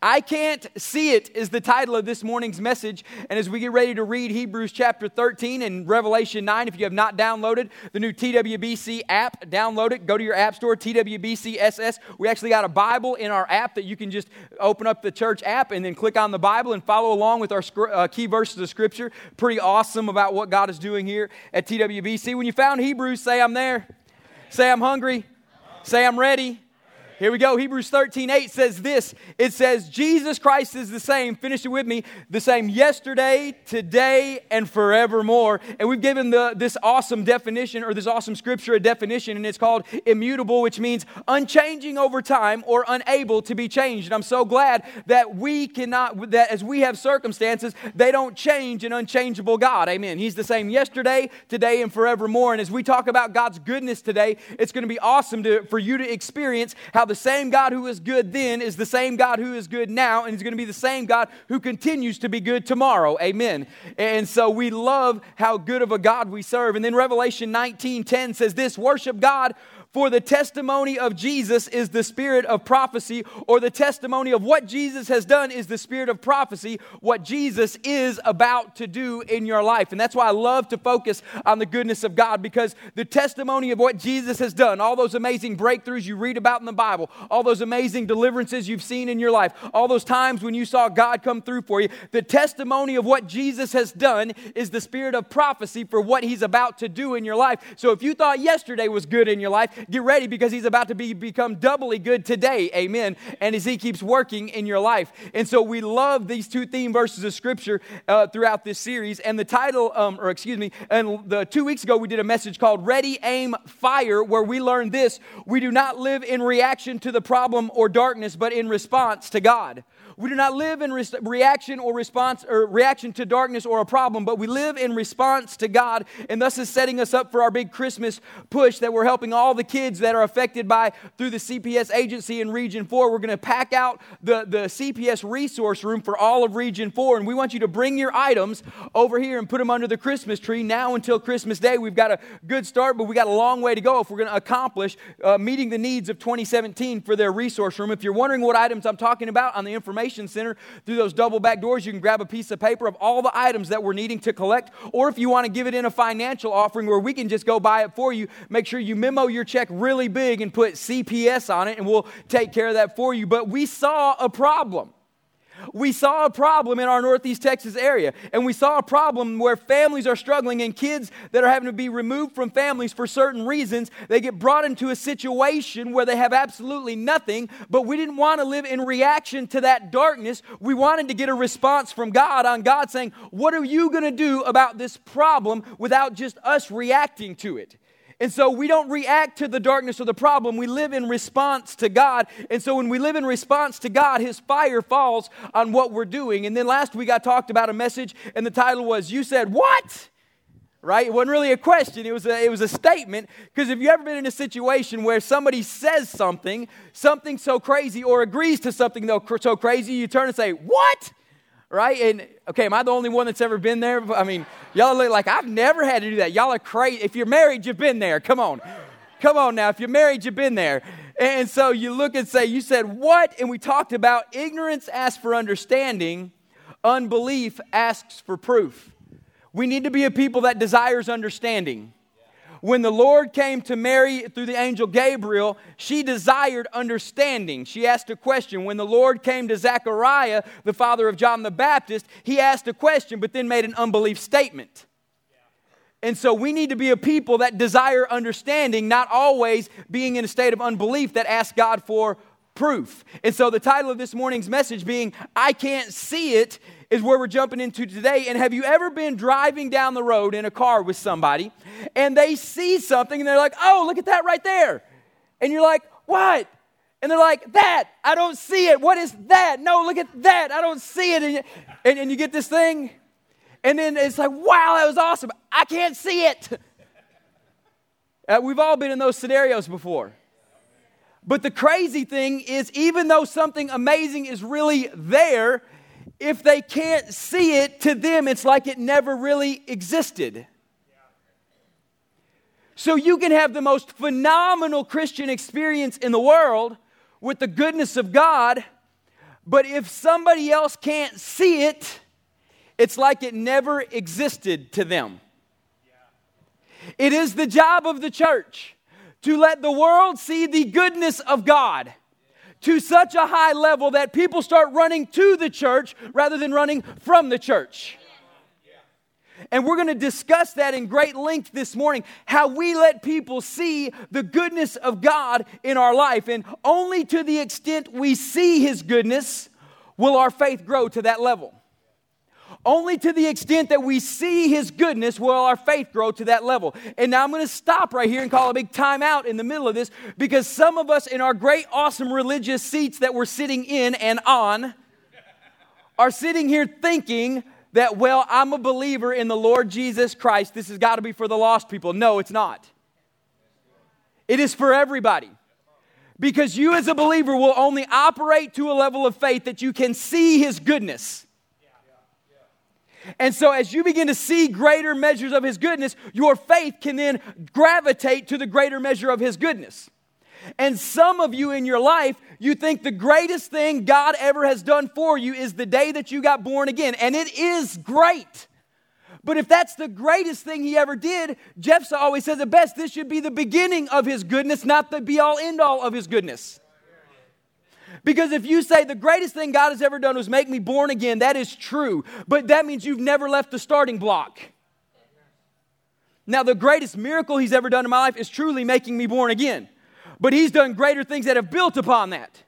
I can't see it is the title of this morning's message. And as we get ready to read Hebrews chapter 13 and Revelation 9, if you have not downloaded the new TWBC app, download it. Go to your app store, TWBCSS. We actually got a Bible in our app that you can just open up the church app and then click on the Bible and follow along with our uh, key verses of Scripture. Pretty awesome about what God is doing here at TWBC. When you found Hebrews, say, I'm there. Say, I'm hungry. Say, I'm ready. Here we go. Hebrews 13, 8 says this. It says, Jesus Christ is the same, finish it with me, the same yesterday, today, and forevermore. And we've given the, this awesome definition or this awesome scripture a definition, and it's called immutable, which means unchanging over time or unable to be changed. And I'm so glad that we cannot, that as we have circumstances, they don't change an unchangeable God. Amen. He's the same yesterday, today, and forevermore. And as we talk about God's goodness today, it's going to be awesome to, for you to experience how the same God who is good then is the same God who is good now, and He's going to be the same God who continues to be good tomorrow. Amen. And so we love how good of a God we serve. And then Revelation 19 10 says this worship God for the testimony of Jesus is the spirit of prophecy, or the testimony of what Jesus has done is the spirit of prophecy, what Jesus is about to do in your life. And that's why I love to focus on the goodness of God because the testimony of what Jesus has done, all those amazing breakthroughs you read about in the Bible, all those amazing deliverances you've seen in your life, all those times when you saw God come through for you, the testimony of what Jesus has done is the spirit of prophecy for what he's about to do in your life. So if you thought yesterday was good in your life, Get ready because he's about to be, become doubly good today. Amen. And as he keeps working in your life. And so we love these two theme verses of scripture uh, throughout this series. And the title, um, or excuse me, and the two weeks ago we did a message called Ready, Aim, Fire, where we learned this. We do not live in reaction to the problem or darkness, but in response to God. We do not live in re- reaction or response or reaction to darkness or a problem, but we live in response to God, and thus is setting us up for our big Christmas push that we're helping all the kids that are affected by through the CPS agency in Region 4. We're going to pack out the, the CPS resource room for all of Region 4, and we want you to bring your items over here and put them under the Christmas tree now until Christmas Day. We've got a good start, but we got a long way to go if we're going to accomplish uh, meeting the needs of 2017 for their resource room. If you're wondering what items I'm talking about on the information Information Center. Through those double back doors, you can grab a piece of paper of all the items that we're needing to collect. Or if you want to give it in a financial offering where we can just go buy it for you, make sure you memo your check really big and put CPS on it, and we'll take care of that for you. But we saw a problem we saw a problem in our Northeast Texas area, and we saw a problem where families are struggling and kids that are having to be removed from families for certain reasons, they get brought into a situation where they have absolutely nothing, but we didn't want to live in reaction to that darkness. We wanted to get a response from God on God saying, What are you going to do about this problem without just us reacting to it? And so we don't react to the darkness or the problem. We live in response to God. And so when we live in response to God, His fire falls on what we're doing. And then last week I talked about a message, and the title was, You Said What? Right? It wasn't really a question, it was a, it was a statement. Because if you've ever been in a situation where somebody says something, something so crazy, or agrees to something so crazy, you turn and say, What? Right? And okay, am I the only one that's ever been there? I mean, y'all look like I've never had to do that. Y'all are crazy. If you're married, you've been there. Come on. Come on now. If you're married, you've been there. And so you look and say, You said what? And we talked about ignorance asks for understanding, unbelief asks for proof. We need to be a people that desires understanding when the Lord came to Mary through the angel Gabriel, she desired understanding. She asked a question. When the Lord came to Zechariah, the father of John the Baptist, he asked a question, but then made an unbelief statement. And so we need to be a people that desire understanding, not always being in a state of unbelief that ask God for proof. And so the title of this morning's message being, I can't see it, is where we're jumping into today. And have you ever been driving down the road in a car with somebody and they see something and they're like, oh, look at that right there? And you're like, what? And they're like, that, I don't see it. What is that? No, look at that, I don't see it. And you, and, and you get this thing, and then it's like, wow, that was awesome. I can't see it. Uh, we've all been in those scenarios before. But the crazy thing is, even though something amazing is really there, if they can't see it, to them it's like it never really existed. So you can have the most phenomenal Christian experience in the world with the goodness of God, But if somebody else can't see it, it's like it never existed to them. It is the job of the church to let the world see the goodness of God to such a high level that people start running to the church rather than running from the church. And we're going to discuss that in great length this morning how we let people see the goodness of God in our life. And only to the extent we see His goodness will our faith grow to that level. Only to the extent that we see His goodness will our faith grow to that level. And now I'm going to stop right here and call a big timeout in the middle of this because some of us in our great, awesome religious seats that we're sitting in and on are sitting here thinking that, well, I'm a believer in the Lord Jesus Christ. This has got to be for the lost people. No, it's not. It is for everybody. Because you, as a believer, will only operate to a level of faith that you can see His goodness. And so, as you begin to see greater measures of His goodness, your faith can then gravitate to the greater measure of His goodness. And some of you in your life, you think the greatest thing God ever has done for you is the day that you got born again. And it is great. But if that's the greatest thing he ever did, Jeff always says it best this should be the beginning of his goodness, not the be all end all of his goodness. Because if you say the greatest thing God has ever done was make me born again, that is true. But that means you've never left the starting block. Now, the greatest miracle he's ever done in my life is truly making me born again. But he's done greater things that have built upon that,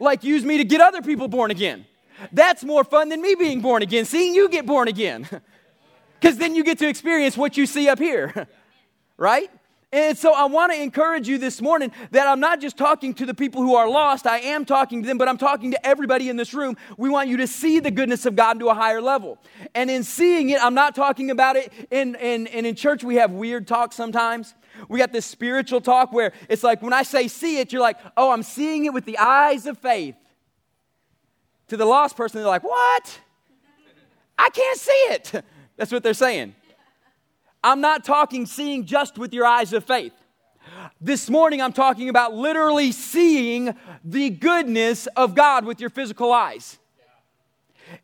like use me to get other people born again. That's more fun than me being born again, seeing you get born again. Because then you get to experience what you see up here, right? And so I want to encourage you this morning that I'm not just talking to the people who are lost, I am talking to them, but I'm talking to everybody in this room. We want you to see the goodness of God to a higher level. And in seeing it, I'm not talking about it in, in, in, in church, we have weird talk sometimes. We got this spiritual talk where it's like when I say see it, you're like, oh, I'm seeing it with the eyes of faith. To the lost person, they're like, what? I can't see it. That's what they're saying. I'm not talking seeing just with your eyes of faith. This morning, I'm talking about literally seeing the goodness of God with your physical eyes.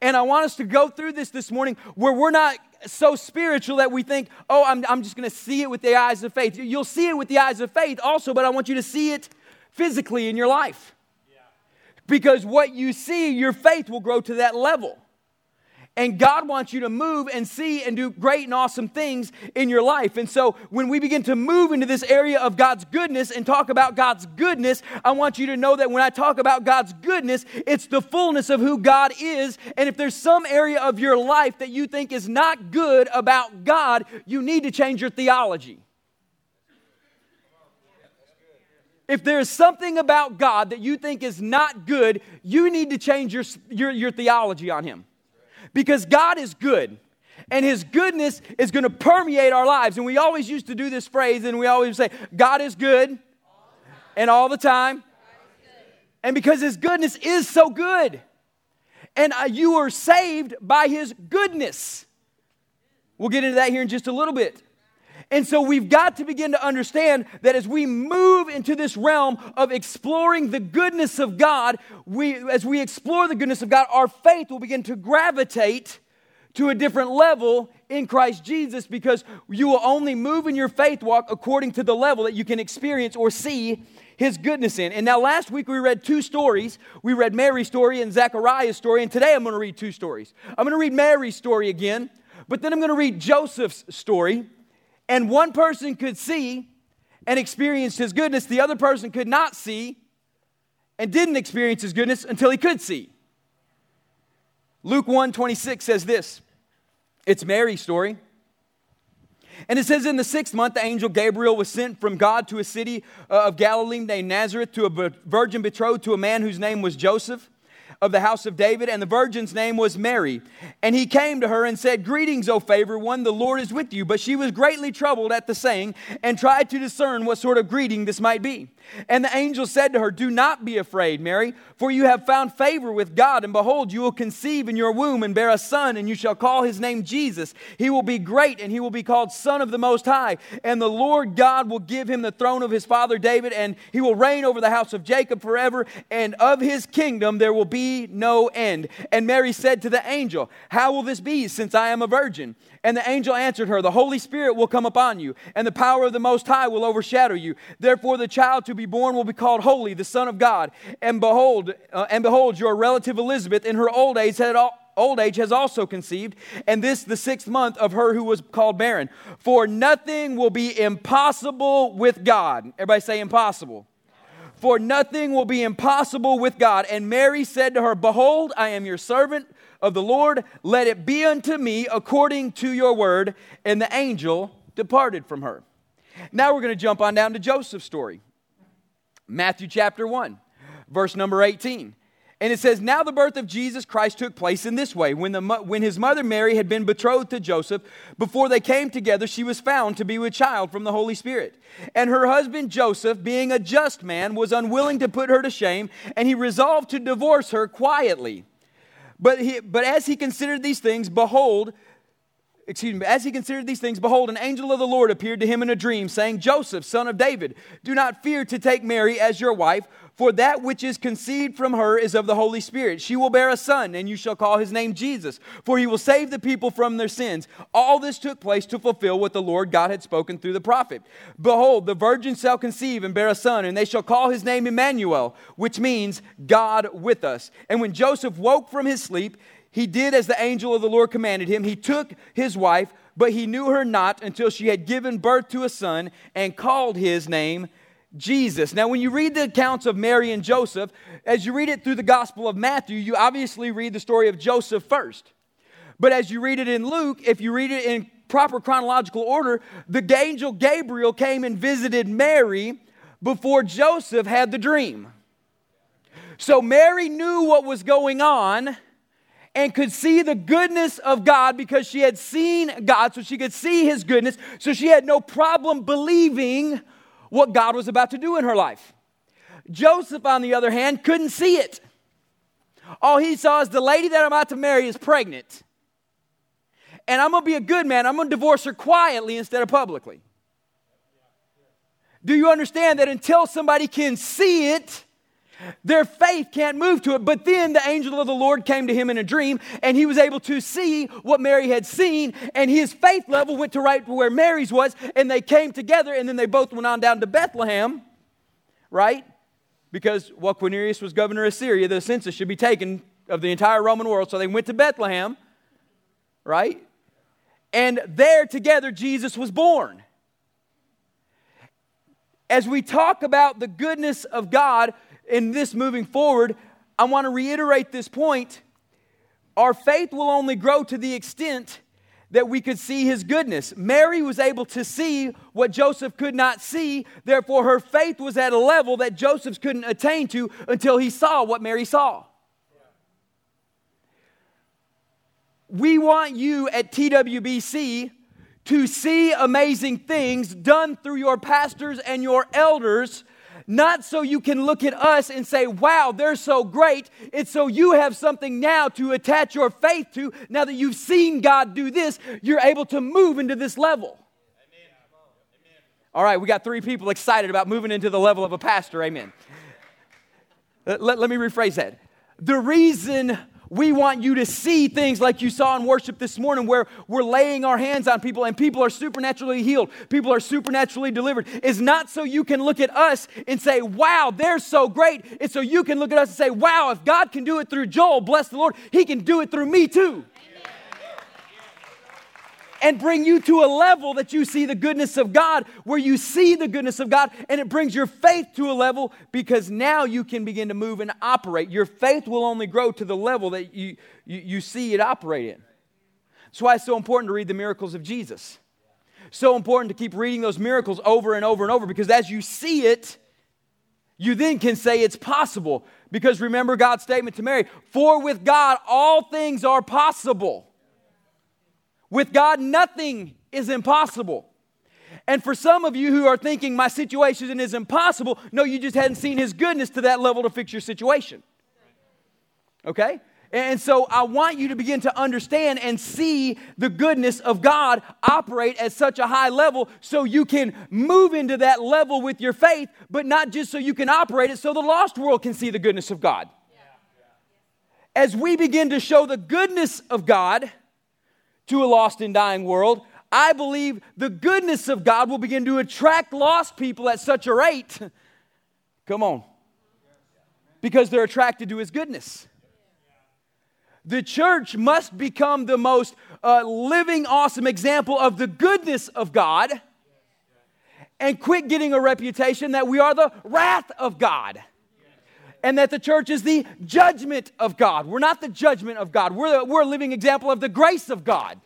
And I want us to go through this this morning where we're not so spiritual that we think, oh, I'm, I'm just going to see it with the eyes of faith. You'll see it with the eyes of faith also, but I want you to see it physically in your life. Because what you see, your faith will grow to that level. And God wants you to move and see and do great and awesome things in your life. And so when we begin to move into this area of God's goodness and talk about God's goodness, I want you to know that when I talk about God's goodness, it's the fullness of who God is. And if there's some area of your life that you think is not good about God, you need to change your theology. if there's something about God that you think is not good, you need to change your, your, your theology on Him because God is good and his goodness is going to permeate our lives. And we always used to do this phrase, and we always say, God is good and all the time. And because his goodness is so good, and uh, you are saved by his goodness. We'll get into that here in just a little bit. And so we've got to begin to understand that as we move into this realm of exploring the goodness of God, we, as we explore the goodness of God, our faith will begin to gravitate to a different level in Christ Jesus because you will only move in your faith walk according to the level that you can experience or see his goodness in. And now last week we read two stories. We read Mary's story and Zechariah's story, and today I'm going to read two stories. I'm going to read Mary's story again, but then I'm going to read Joseph's story. And one person could see and experienced his goodness, the other person could not see and didn't experience his goodness until he could see. Luke 1 26 says this it's Mary's story. And it says, In the sixth month, the angel Gabriel was sent from God to a city uh, of Galilee named Nazareth to a virgin betrothed to a man whose name was Joseph of the house of David, and the virgin's name was Mary. And he came to her and said, Greetings, O favored one, the Lord is with you. But she was greatly troubled at the saying and tried to discern what sort of greeting this might be. And the angel said to her, Do not be afraid, Mary, for you have found favor with God, and behold, you will conceive in your womb and bear a son, and you shall call his name Jesus. He will be great, and he will be called Son of the Most High. And the Lord God will give him the throne of his father David, and he will reign over the house of Jacob forever, and of his kingdom there will be no end. And Mary said to the angel, How will this be, since I am a virgin? And the angel answered her, The Holy Spirit will come upon you, and the power of the Most High will overshadow you. Therefore, the child to be born will be called Holy, the Son of God. And behold, uh, and behold, your relative Elizabeth, in her old age, had all old age has also conceived, and this the sixth month of her who was called barren. For nothing will be impossible with God. Everybody say impossible. For nothing will be impossible with God. And Mary said to her, Behold, I am your servant of the Lord. Let it be unto me according to your word. And the angel departed from her. Now we're going to jump on down to Joseph's story. Matthew chapter 1, verse number 18. And it says, Now the birth of Jesus Christ took place in this way. When, the, when his mother Mary had been betrothed to Joseph, before they came together, she was found to be with child from the Holy Spirit. And her husband Joseph, being a just man, was unwilling to put her to shame, and he resolved to divorce her quietly. But, he, but as he considered these things, behold, excuse me, as he considered these things, behold, an angel of the Lord appeared to him in a dream, saying, Joseph, son of David, do not fear to take Mary as your wife for that which is conceived from her is of the Holy Spirit. She will bear a son, and you shall call his name Jesus, for he will save the people from their sins. All this took place to fulfill what the Lord God had spoken through the prophet. Behold, the virgin shall conceive and bear a son, and they shall call his name Emmanuel, which means God with us. And when Joseph woke from his sleep, he did as the angel of the Lord commanded him. He took his wife, but he knew her not until she had given birth to a son and called his name Jesus. Now, when you read the accounts of Mary and Joseph, as you read it through the Gospel of Matthew, you obviously read the story of Joseph first. But as you read it in Luke, if you read it in proper chronological order, the angel Gabriel came and visited Mary before Joseph had the dream. So Mary knew what was going on and could see the goodness of God because she had seen God, so she could see his goodness. So she had no problem believing what God was about to do in her life. Joseph, on the other hand, couldn't see it. All he saw is the lady that I'm about to marry is pregnant. And I'm going to be a good man. I'm going to divorce her quietly instead of publicly. Do you understand that until somebody can see it, their faith can't move to it. But then the angel of the Lord came to him in a dream, and he was able to see what Mary had seen, and his faith level went to right where Mary's was, and they came together, and then they both went on down to Bethlehem, right? Because while Quirinius was governor of Syria, the census should be taken of the entire Roman world, so they went to Bethlehem, right? And there together Jesus was born. As we talk about the goodness of God, in this moving forward, I want to reiterate this point. Our faith will only grow to the extent that we could see his goodness. Mary was able to see what Joseph could not see, therefore, her faith was at a level that Joseph couldn't attain to until he saw what Mary saw. We want you at TWBC to see amazing things done through your pastors and your elders not so you can look at us and say, wow, they're so great. It's so you have something now to attach your faith to. Now that you've seen God do this, you're able to move into this level. All right, we got three people excited about moving into the level of a pastor. Amen. Let, let, let me rephrase that. The reason we want you to see things like you saw in worship this morning, where we're laying our hands on people and people are supernaturally healed, people are supernaturally delivered. Is not so you can look at us and say, wow, they're so great. It's so you can look at us and say, wow, if God can do it through Joel, bless the Lord, He can do it through me too and bring you to a level that you see the goodness of God, where you see the goodness of God, and it brings your faith to a level because now you can begin to move and operate. Your faith will only grow to the level that you, you, you see it operate in. That's why it's so important to read the miracles of Jesus. So important to keep reading those miracles over and over and over because as you see it, you then can say it's possible. Because remember God's statement to Mary For with God all things are possible. With God, nothing is impossible. And for some of you who are thinking my situation is impossible, no, you just hadn't seen His goodness to that level to fix your situation. Okay? And so I want you to begin to understand and see the goodness of God operate at such a high level so you can move into that level with your faith, but not just so you can operate it so the lost world can see the goodness of God. as we begin to show the goodness of God to a lost and dying world, I believe the goodness of God will begin to attract lost people at such a rate. Come on. Because they're attracted to his goodness. The church must become the most uh, living, awesome example of the goodness of God and quit getting a reputation that we are the wrath of God and that the church is the judgment of God. We're not the judgment of God, we're, we're a living example of the grace of God.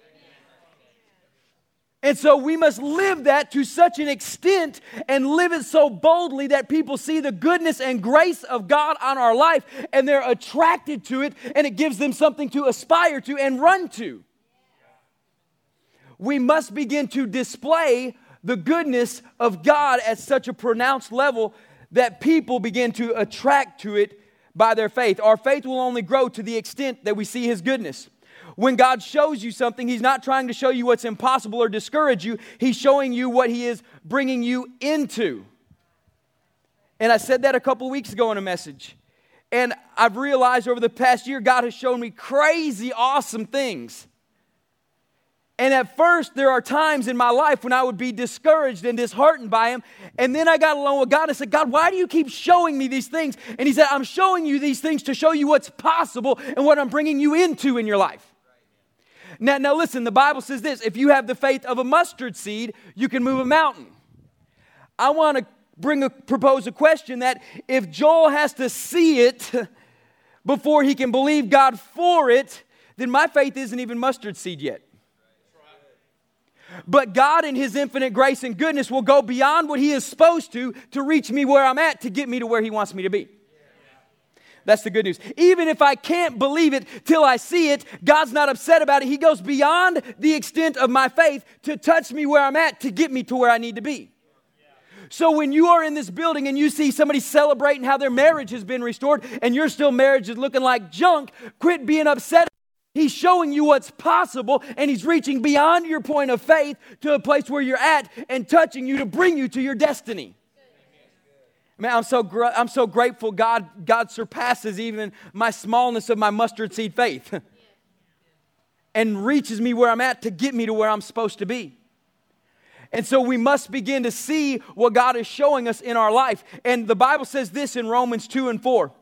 And so we must live that to such an extent and live it so boldly that people see the goodness and grace of God on our life and they're attracted to it and it gives them something to aspire to and run to. We must begin to display the goodness of God at such a pronounced level that people begin to attract to it by their faith. Our faith will only grow to the extent that we see His goodness. When God shows you something, He's not trying to show you what's impossible or discourage you, He's showing you what He is bringing you into. And I said that a couple weeks ago in a message. And I've realized over the past year, God has shown me crazy, awesome things. And at first, there are times in my life when I would be discouraged and disheartened by him. And then I got alone with God and said, God, why do you keep showing me these things? And he said, I'm showing you these things to show you what's possible and what I'm bringing you into in your life. Now, now listen, the Bible says this if you have the faith of a mustard seed, you can move a mountain. I want to bring a propose a question that if Joel has to see it before he can believe God for it, then my faith isn't even mustard seed yet. But God, in His infinite grace and goodness, will go beyond what He is supposed to to reach me where I'm at to get me to where He wants me to be. That's the good news. Even if I can't believe it till I see it, God's not upset about it. He goes beyond the extent of my faith to touch me where I'm at to get me to where I need to be. So when you are in this building and you see somebody celebrating how their marriage has been restored and your still marriage is looking like junk, quit being upset He's showing you what's possible and he's reaching beyond your point of faith to a place where you're at and touching you to bring you to your destiny. Man, I'm so, gr- I'm so grateful God, God surpasses even my smallness of my mustard seed faith and reaches me where I'm at to get me to where I'm supposed to be. And so we must begin to see what God is showing us in our life. And the Bible says this in Romans 2 and 4.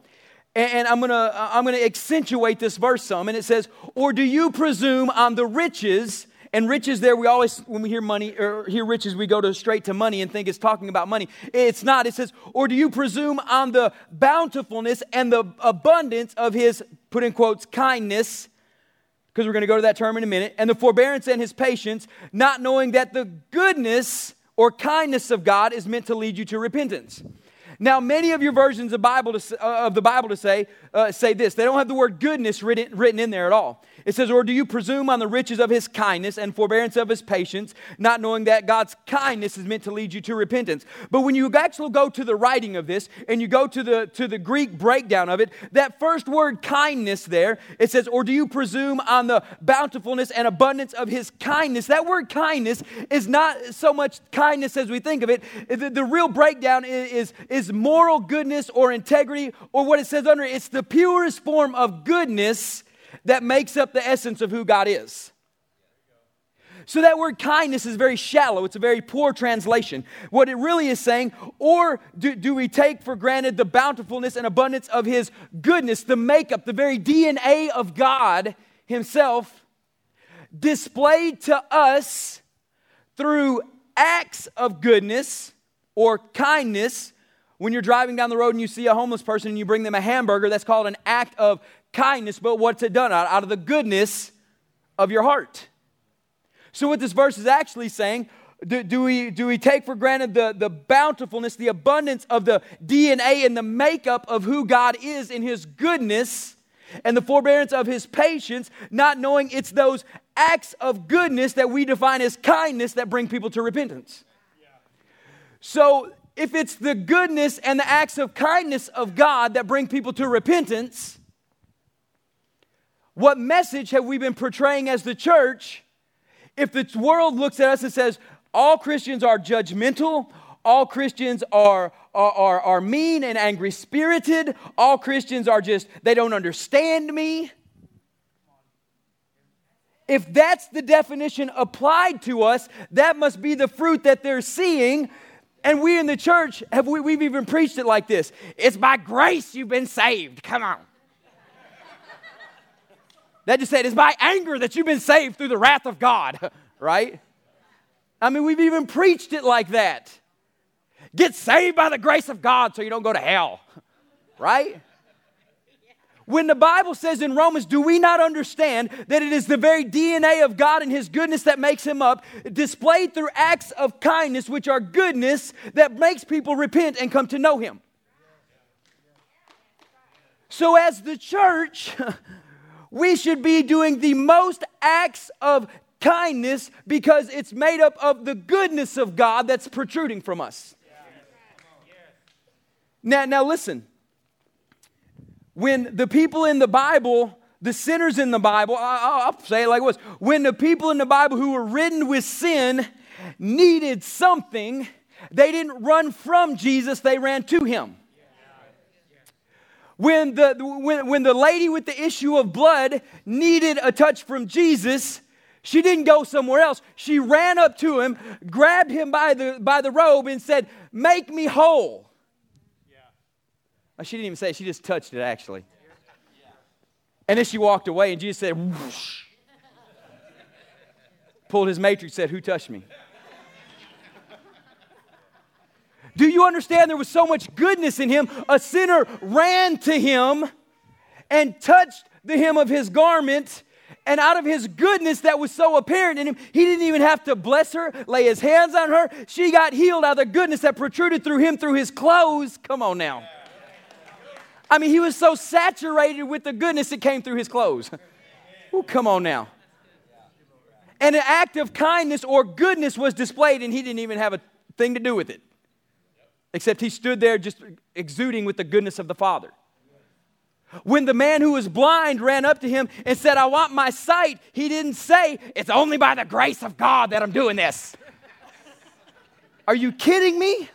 And I'm gonna, uh, I'm gonna accentuate this verse some. And it says, Or do you presume on the riches? And riches there, we always, when we hear money or hear riches, we go to straight to money and think it's talking about money. It's not. It says, Or do you presume on the bountifulness and the abundance of his, put in quotes, kindness? Because we're to go to that term in a minute. And the forbearance and his patience, not knowing that the goodness or kindness of God is meant to lead you to repentance. Now, many of your versions of, Bible to, uh, of the Bible to say, uh, say this. They don't have the word goodness written, written in there at all. It says, Or do you presume on the riches of his kindness and forbearance of his patience, not knowing that God's kindness is meant to lead you to repentance? But when you actually go to the writing of this and you go to the, to the Greek breakdown of it, that first word kindness there, it says, Or do you presume on the bountifulness and abundance of his kindness? That word kindness is not so much kindness as we think of it. The, the real breakdown is, is, is moral goodness or integrity, or what it says under it, it's the purest form of goodness that makes up the essence of who God is. So that word kindness is very shallow. It's a very poor translation. What it really is saying, or do, do we take for granted the bountifulness and abundance of his goodness, the makeup, the very DNA of God himself, displayed to us through acts of goodness or kindness. When you're driving down the road and you see a homeless person and you bring them a hamburger, that's called an act of kindness, but what's it done? Out, of the goodness of your heart. So, what this verse is actually saying, do, do, we, do we take for granted the, the bountifulness, the abundance of the DNA and the makeup of who God is in His goodness and the forbearance of His patience, not knowing it's those acts of goodness that we define as kindness that bring people to repentance? So, if it's the goodness and the acts of kindness of God that bring people to repentance, what message have we been portraying as the church if the world looks at us and says, all Christians are judgmental, all Christians are, are, are, are mean and angry spirited. All Christians are just, they don't understand me. If that's the definition applied to us, that must be the fruit that they're seeing. And we in the church have we, we've even preached it like this. It's by grace you've been saved. Come on. That just said it's by anger that you've been saved through the wrath of God, right? I mean, we've even preached it like that. Get saved by the grace of God so you don't go to hell, right? When the Bible says in Romans, do we not understand that it is the very DNA of God and His goodness that makes Him up, displayed through acts of kindness, which are goodness that makes people repent and come to know Him? So, as the church, we should be doing the most acts of kindness because it's made up of the goodness of God that's protruding from us. Now, now listen when the people in the Bible, the sinners in the Bible, I'll say it like this when the people in the Bible who were ridden with sin needed something, they didn't run from Jesus, they ran to him. When the, when, when the lady with the issue of blood needed a touch from Jesus, she didn't go somewhere else. She ran up to him, grabbed him by the, by the robe, and said, Make me whole. Oh, she didn't even say it, she just touched it actually. And then she walked away, and Jesus said, whoosh. Pulled his matrix, said, Who touched me? Do you understand there was so much goodness in him? A sinner ran to him and touched the hem of his garment. And out of his goodness that was so apparent in him, he didn't even have to bless her, lay his hands on her. She got healed out of the goodness that protruded through him through his clothes. Come on now. I mean, he was so saturated with the goodness that came through his clothes. Oh, come on now. And an act of kindness or goodness was displayed, and he didn't even have a thing to do with it. Except he stood there just exuding with the goodness of the Father. When the man who was blind ran up to him and said, I want my sight, he didn't say, It's only by the grace of God that I'm doing this. Are you kidding me?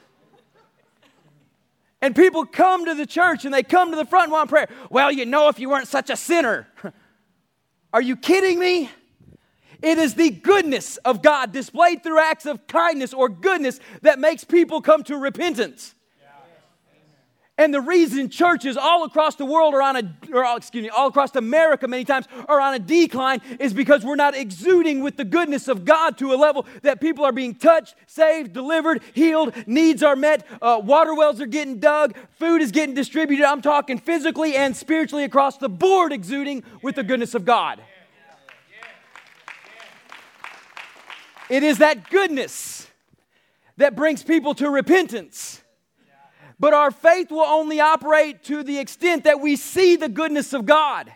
And people come to the church and they come to the front and want prayer. Well, you know, if you weren't such a sinner. Are you kidding me? It is the goodness of God displayed through acts of kindness or goodness that makes people come to repentance. And the reason churches all across the world are on a, or excuse me, all across America many times are on a decline is because we're not exuding with the goodness of God to a level that people are being touched, saved, delivered, healed, needs are met, uh, water wells are getting dug, food is getting distributed. I'm talking physically and spiritually across the board, exuding with the goodness of God. It is that goodness that brings people to repentance. But our faith will only operate to the extent that we see the goodness of God.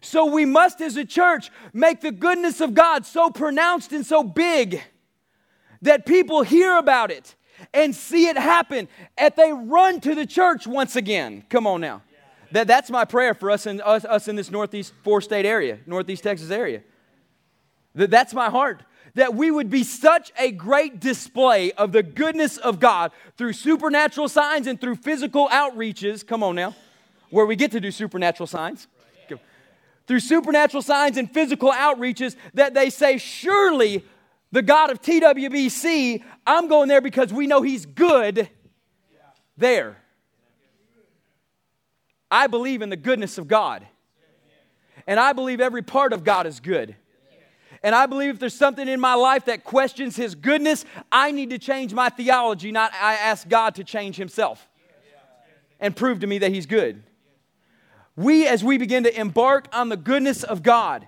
So we must, as a church, make the goodness of God so pronounced and so big that people hear about it and see it happen, and they run to the church once again. Come on now. That, that's my prayer for us in, us, us in this Northeast four state area, Northeast Texas area. That, that's my heart that we would be such a great display of the goodness of God through supernatural signs and through physical outreaches. Come on now, where we get to do supernatural signs. Through supernatural signs and physical outreaches, that they say, Surely the God of TWBC, I'm going there because we know He's good there. I believe in the goodness of God. And I believe every part of God is good. And I believe if there's something in my life that questions His goodness, I need to change my theology, not I ask God to change Himself and prove to me that He's good. We, as we begin to embark on the goodness of God,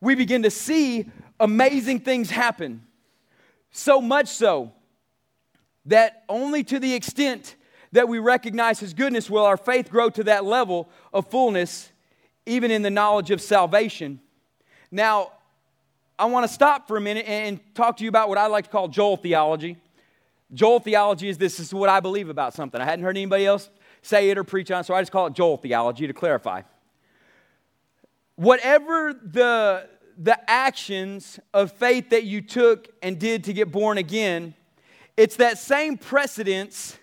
we begin to see amazing things happen. So much so that only to the extent that we recognize His goodness will our faith grow to that level of fullness, even in the knowledge of salvation. Now, I want to stop for a minute and talk to you about what I like to call Joel theology. Joel theology is this, is what I believe about something. I hadn't heard anybody else say it or preach on so I just call it Joel theology to clarify. Whatever the, the actions of faith that you took and did to get born again, it's that same precedence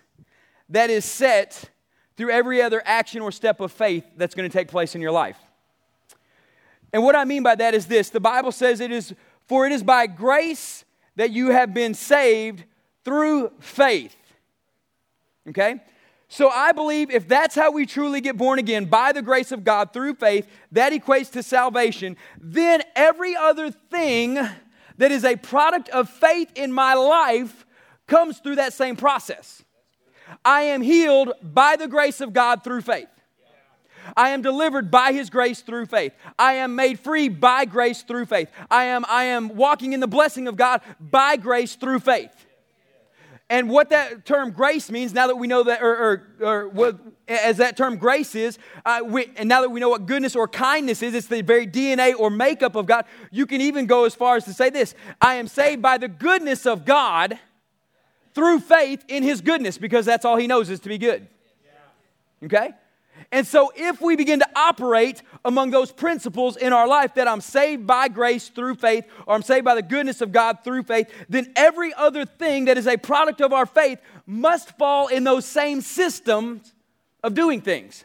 that is set through every other action or step of faith that's going to take place in your life. And what I mean by that is this the Bible says it is, for it is by grace that you have been saved through faith. Okay? So I believe if that's how we truly get born again, by the grace of God through faith, that equates to salvation, then every other thing that is a product of faith in my life comes through that same process. I am healed by the grace of God through faith. I am delivered by his grace through faith. I am made free by grace through faith. I am, I am walking in the blessing of God by grace through faith. And what that term grace means, now that we know that, or, or, or what, as that term grace is, uh, we, and now that we know what goodness or kindness is, it's the very DNA or makeup of God. You can even go as far as to say this I am saved by the goodness of God through faith in His goodness, because that's all He knows is to be good. Okay? And so, if we begin to operate among those principles in our life that I'm saved by grace through faith, or I'm saved by the goodness of God through faith, then every other thing that is a product of our faith must fall in those same systems of doing things.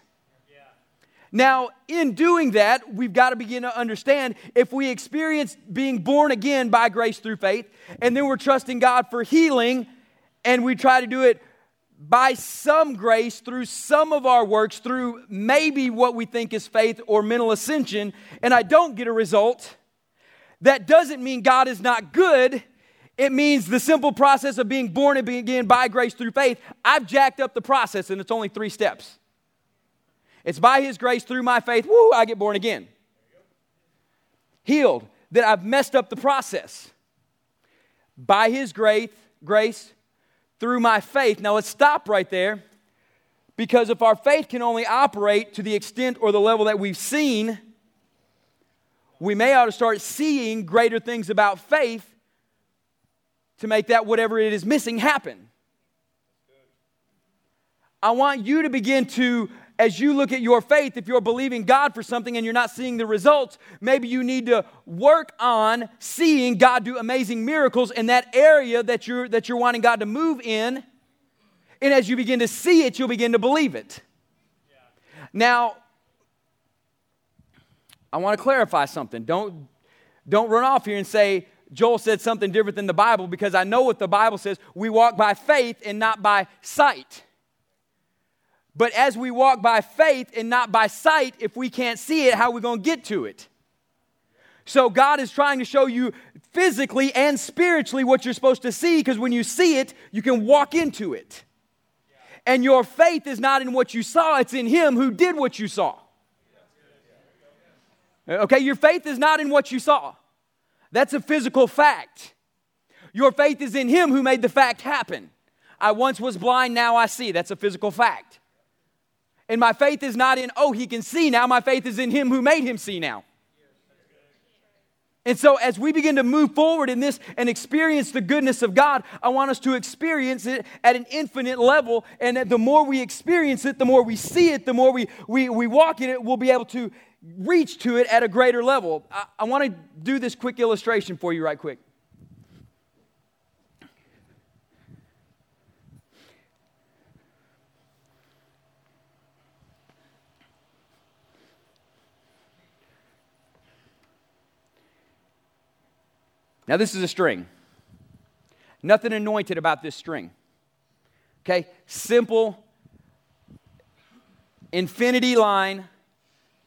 Now, in doing that, we've got to begin to understand if we experience being born again by grace through faith, and then we're trusting God for healing, and we try to do it by some grace through some of our works, through maybe what we think is faith or mental ascension, and I don't get a result, that doesn't mean God is not good. It means the simple process of being born again by grace through faith. I've jacked up the process, and it's only three steps. It's by His grace through my faith, woo, I get born again. Healed, that I've messed up the process. By His grace, grace, through my faith. Now let's stop right there because if our faith can only operate to the extent or the level that we've seen, we may ought to start seeing greater things about faith to make that whatever it is missing happen. I want you to begin to as you look at your faith, if you're believing God for something and you're not seeing the results, maybe you need to work on seeing God do amazing miracles in that area that you're, that you're wanting God to move in. And as you begin to see it, you'll begin to believe it. Yeah. Now, I want to clarify something. Don't, don't run off here and say, Joel said something different than the Bible because I know what the Bible says. We walk by faith and not by sight. But as we walk by faith and not by sight, if we can't see it, how are we going to get to it? So God is trying to show you physically and spiritually what you're supposed to see because when you see it, you can walk into it. And your faith is not in what you saw, it's in Him who did what you saw. Okay, your faith is not in what you saw. That's a physical fact. Your faith is in Him who made the fact happen. I once was blind, now I see. That's a physical fact. And my faith is not in, oh, he can see now. My faith is in him who made him see now. And so, as we begin to move forward in this and experience the goodness of God, I want us to experience it at an infinite level. And the more we experience it, the more we see it, the more we, we, we walk in it, we'll be able to reach to it at a greater level. I, I want to do this quick illustration for you, right quick. Now, this is a string. Nothing anointed about this string. Okay? Simple infinity line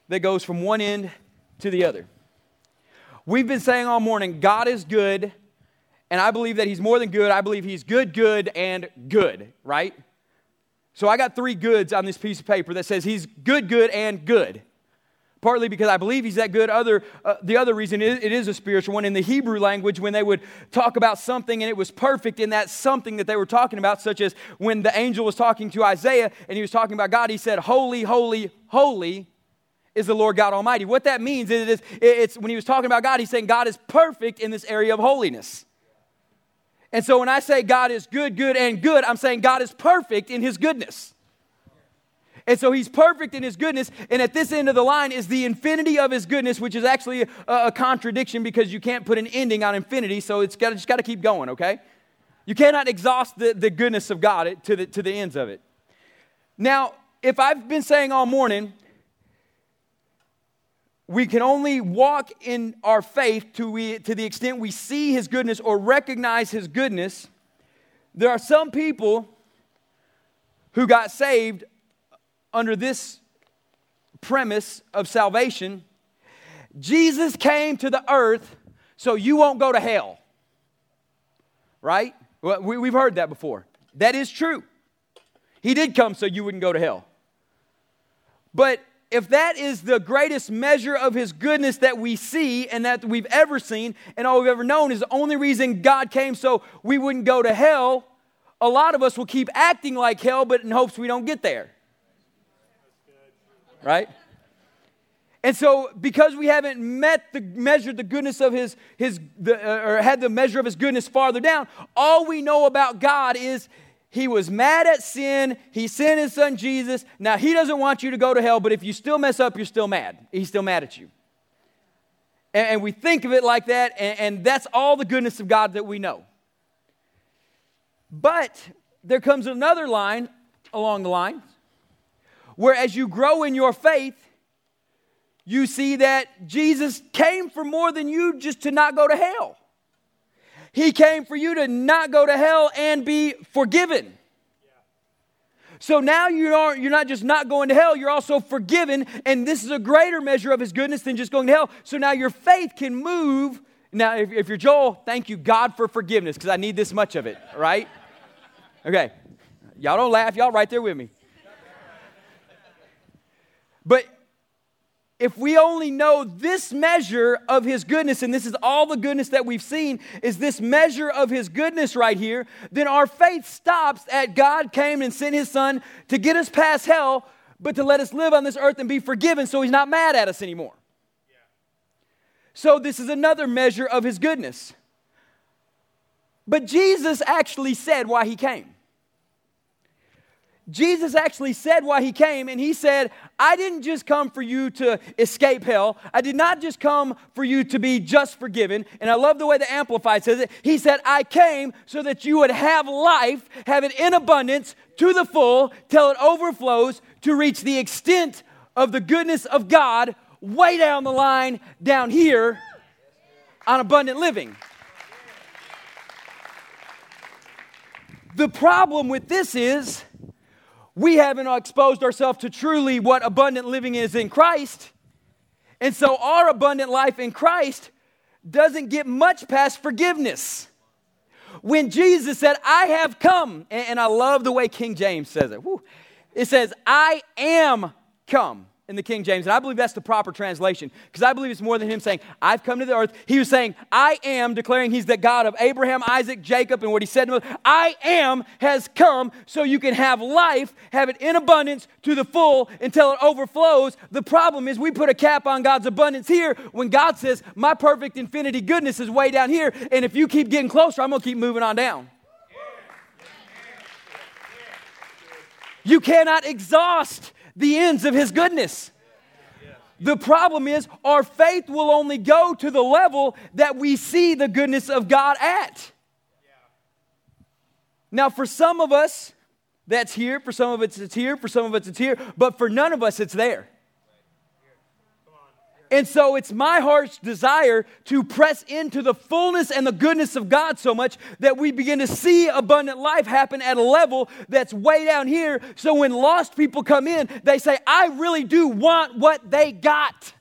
that goes from one end to the other. We've been saying all morning, God is good, and I believe that He's more than good. I believe He's good, good, and good, right? So I got three goods on this piece of paper that says He's good, good, and good partly because I believe he's that good. Other, uh, the other reason is, it is a spiritual one. In the Hebrew language, when they would talk about something and it was perfect in that something that they were talking about, such as when the angel was talking to Isaiah and he was talking about God, he said, Holy, holy, holy is the Lord God Almighty. What that means is, it is it's when he was talking about God, he's saying God is perfect in this area of holiness. And so when I say God is good, good, and good, I'm saying God is perfect in his goodness. And so he's perfect in his goodness. And at this end of the line is the infinity of his goodness, which is actually a, a contradiction because you can't put an ending on infinity. So it's got just got to keep going, okay? You cannot exhaust the, the goodness of God to the, to the ends of it. Now, if I've been saying all morning, we can only walk in our faith to, we, to the extent we see his goodness or recognize his goodness. There are some people who got saved under this premise of salvation Jesus came to the earth so you won't go to hell. Right? Well, we, have heard that before. That is true. He did come so you wouldn't go to hell. But if that is the greatest measure of his goodness that we see and that we've ever seen and all we've ever known is the only reason God came so we wouldn't go to hell, a lot of us will keep acting like hell but in hopes we don't get there. Right? And so, because we haven't met the measured the goodness of his, his the, uh, or had the measure of his goodness farther down, all we know about God is he was mad at sin. He sent his son Jesus. Now, he doesn't want you to go to hell, but if you still mess up, you're still mad. He's still mad at you. And, and we think of it like that, and, and that's all the goodness of God that we know. But there comes another line along the line where, as you grow in your faith, you see that Jesus came for more than you just to not go to hell. He came for you to not go to hell and be forgiven. So now you aren't, you're not just not going to hell, you're also forgiven. And this is a greater measure of his goodness than just going to hell. So now your faith can move. Now, if, if you're Joel, thank you, God, for forgiveness, because I need this much of it, right? Okay. Y'all don't laugh, y'all right there with me. But if we only know this measure of his goodness, and this is all the goodness that we've seen, is this measure of his goodness right here, then our faith stops at God came and sent his son to get us past hell, but to let us live on this earth and be forgiven so he's not mad at us anymore. So, this is another measure of his goodness. But Jesus actually said why he came. Jesus actually said why he came, and he said, I didn't just come for you to escape hell. I did not just come for you to be just forgiven. And I love the way the Amplified says it. He said, I came so that you would have life, have it in abundance to the full, till it overflows to reach the extent of the goodness of God way down the line, down here on abundant living. The problem with this is, we haven't exposed ourselves to truly what abundant living is in Christ. And so our abundant life in Christ doesn't get much past forgiveness. When Jesus said, I have come, and I love the way King James says it. It says, I am come in the King James, and I believe that's the proper translation because I believe it's more than him saying, I've come to the earth. He was saying, I am, declaring he's the God of Abraham, Isaac, Jacob, and what he said to him, I am has come so you can have life, have it in abundance to the full until it overflows. The problem is we put a cap on God's abundance here when God says, My perfect infinity goodness is way down here, and if you keep getting closer, I'm going to keep moving on down. You cannot exhaust the ends of His goodness. The problem is, our faith will only go to the level that we see the goodness of God at. Now, for some of us, that's here. For some of us, it's here. For some of us, it's here. But for none of us, it's there. And so it's my heart's desire to press into the fullness and the goodness of God so much that we begin to see abundant life happen at a level that's way down here. So when lost people come in, they say, I really do want what they got.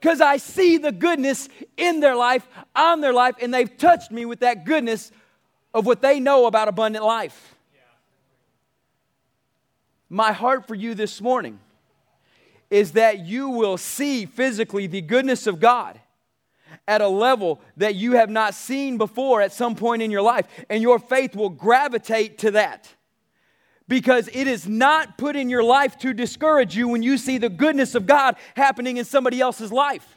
Because I see the goodness in their life, on their life, and they've touched me with that goodness of what they know about abundant life. My heart for you this morning is that you will see physically the goodness of God at a level that you have not seen before at some point in your life, and your faith will gravitate to that. Because it is not put in your life to discourage you when you see the goodness of God happening in somebody else's life.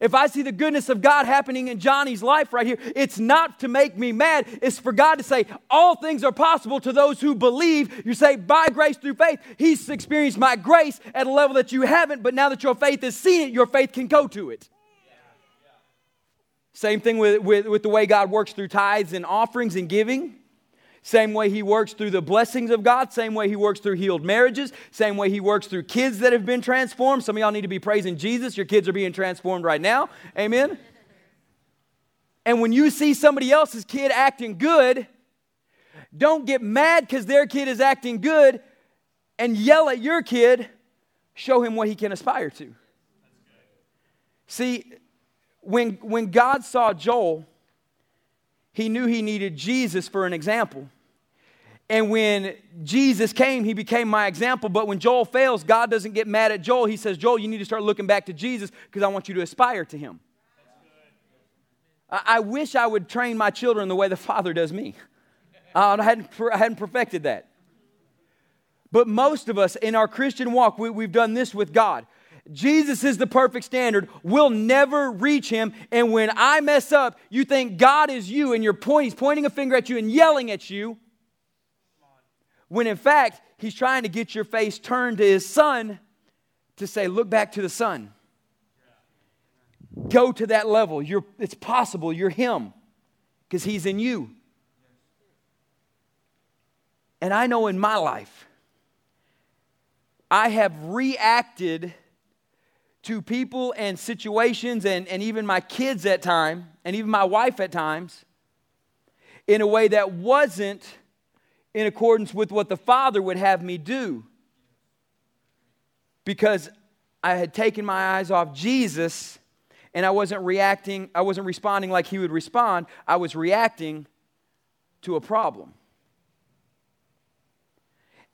If I see the goodness of God happening in Johnny's life right here, it's not to make me mad. It's for God to say, all things are possible to those who believe. You say, by grace through faith. He's experienced my grace at a level that you haven't, but now that your faith has seen it, your faith can go to it. Same thing with, with, with the way God works through tithes and offerings and giving. Same way he works through the blessings of God, same way he works through healed marriages, same way he works through kids that have been transformed. Some of y'all need to be praising Jesus. Your kids are being transformed right now. Amen. And when you see somebody else's kid acting good, don't get mad because their kid is acting good and yell at your kid. Show him what he can aspire to. See, when, when God saw Joel, he knew he needed Jesus for an example. And when Jesus came, he became my example. But when Joel fails, God doesn't get mad at Joel. He says, Joel, you need to start looking back to Jesus because I want you to aspire to him. I, I wish I would train my children the way the Father does me. I, hadn't, I hadn't perfected that. But most of us in our Christian walk, we, we've done this with God. Jesus is the perfect standard. We'll never reach him. And when I mess up, you think God is you and you're pointing, he's pointing a finger at you and yelling at you. When in fact, he's trying to get your face turned to his son to say, Look back to the son. Go to that level. You're, it's possible. You're him because he's in you. And I know in my life, I have reacted to people and situations and, and even my kids at times, and even my wife at times, in a way that wasn't in accordance with what the Father would have me do. Because I had taken my eyes off Jesus and I wasn't reacting, I wasn't responding like He would respond, I was reacting to a problem.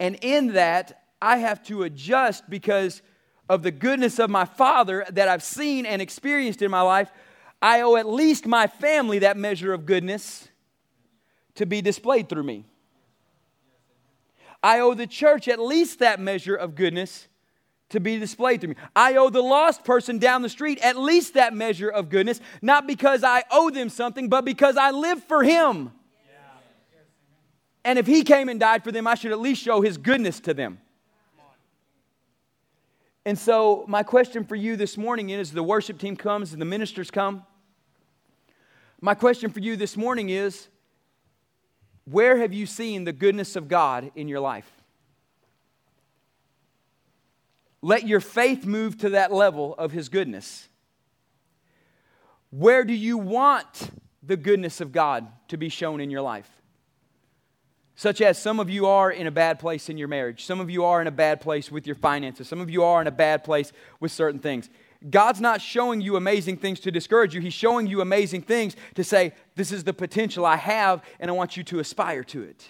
And in that, I have to adjust because of the goodness of my Father that I've seen and experienced in my life. I owe at least my family that measure of goodness to be displayed through me. I owe the church at least that measure of goodness to be displayed through me. I owe the lost person down the street at least that measure of goodness, not because I owe them something, but because I live for Him. And if He came and died for them, I should at least show His goodness to them. And so, my question for you this morning is the worship team comes and the ministers come. My question for you this morning is where have you seen the goodness of God in your life? Let your faith move to that level of His goodness. Where do you want the goodness of God to be shown in your life? Such as some of you are in a bad place in your marriage, some of you are in a bad place with your finances, some of you are in a bad place with certain things. God's not showing you amazing things to discourage you. He's showing you amazing things to say, This is the potential I have, and I want you to aspire to it.